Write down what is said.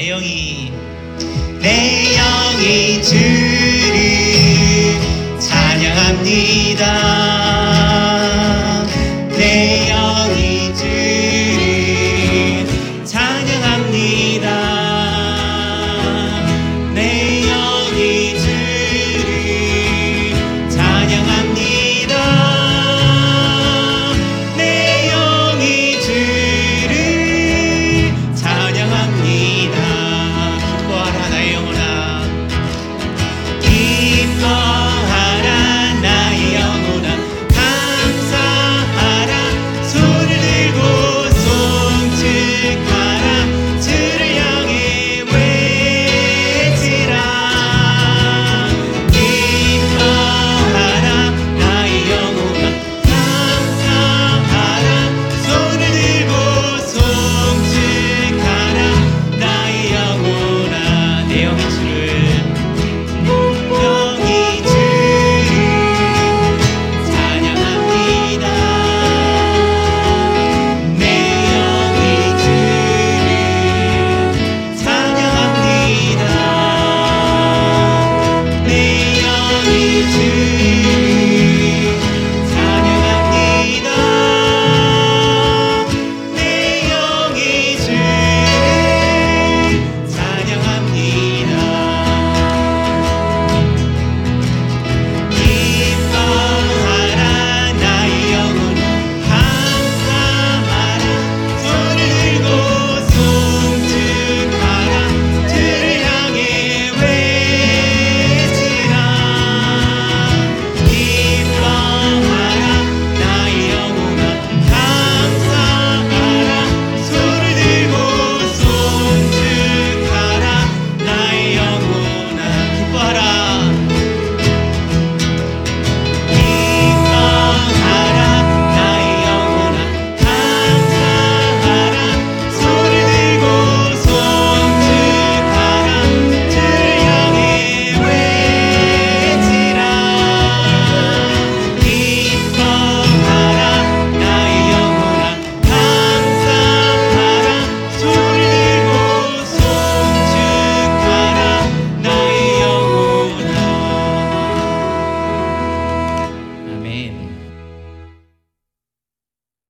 내 영이 내 영이 주를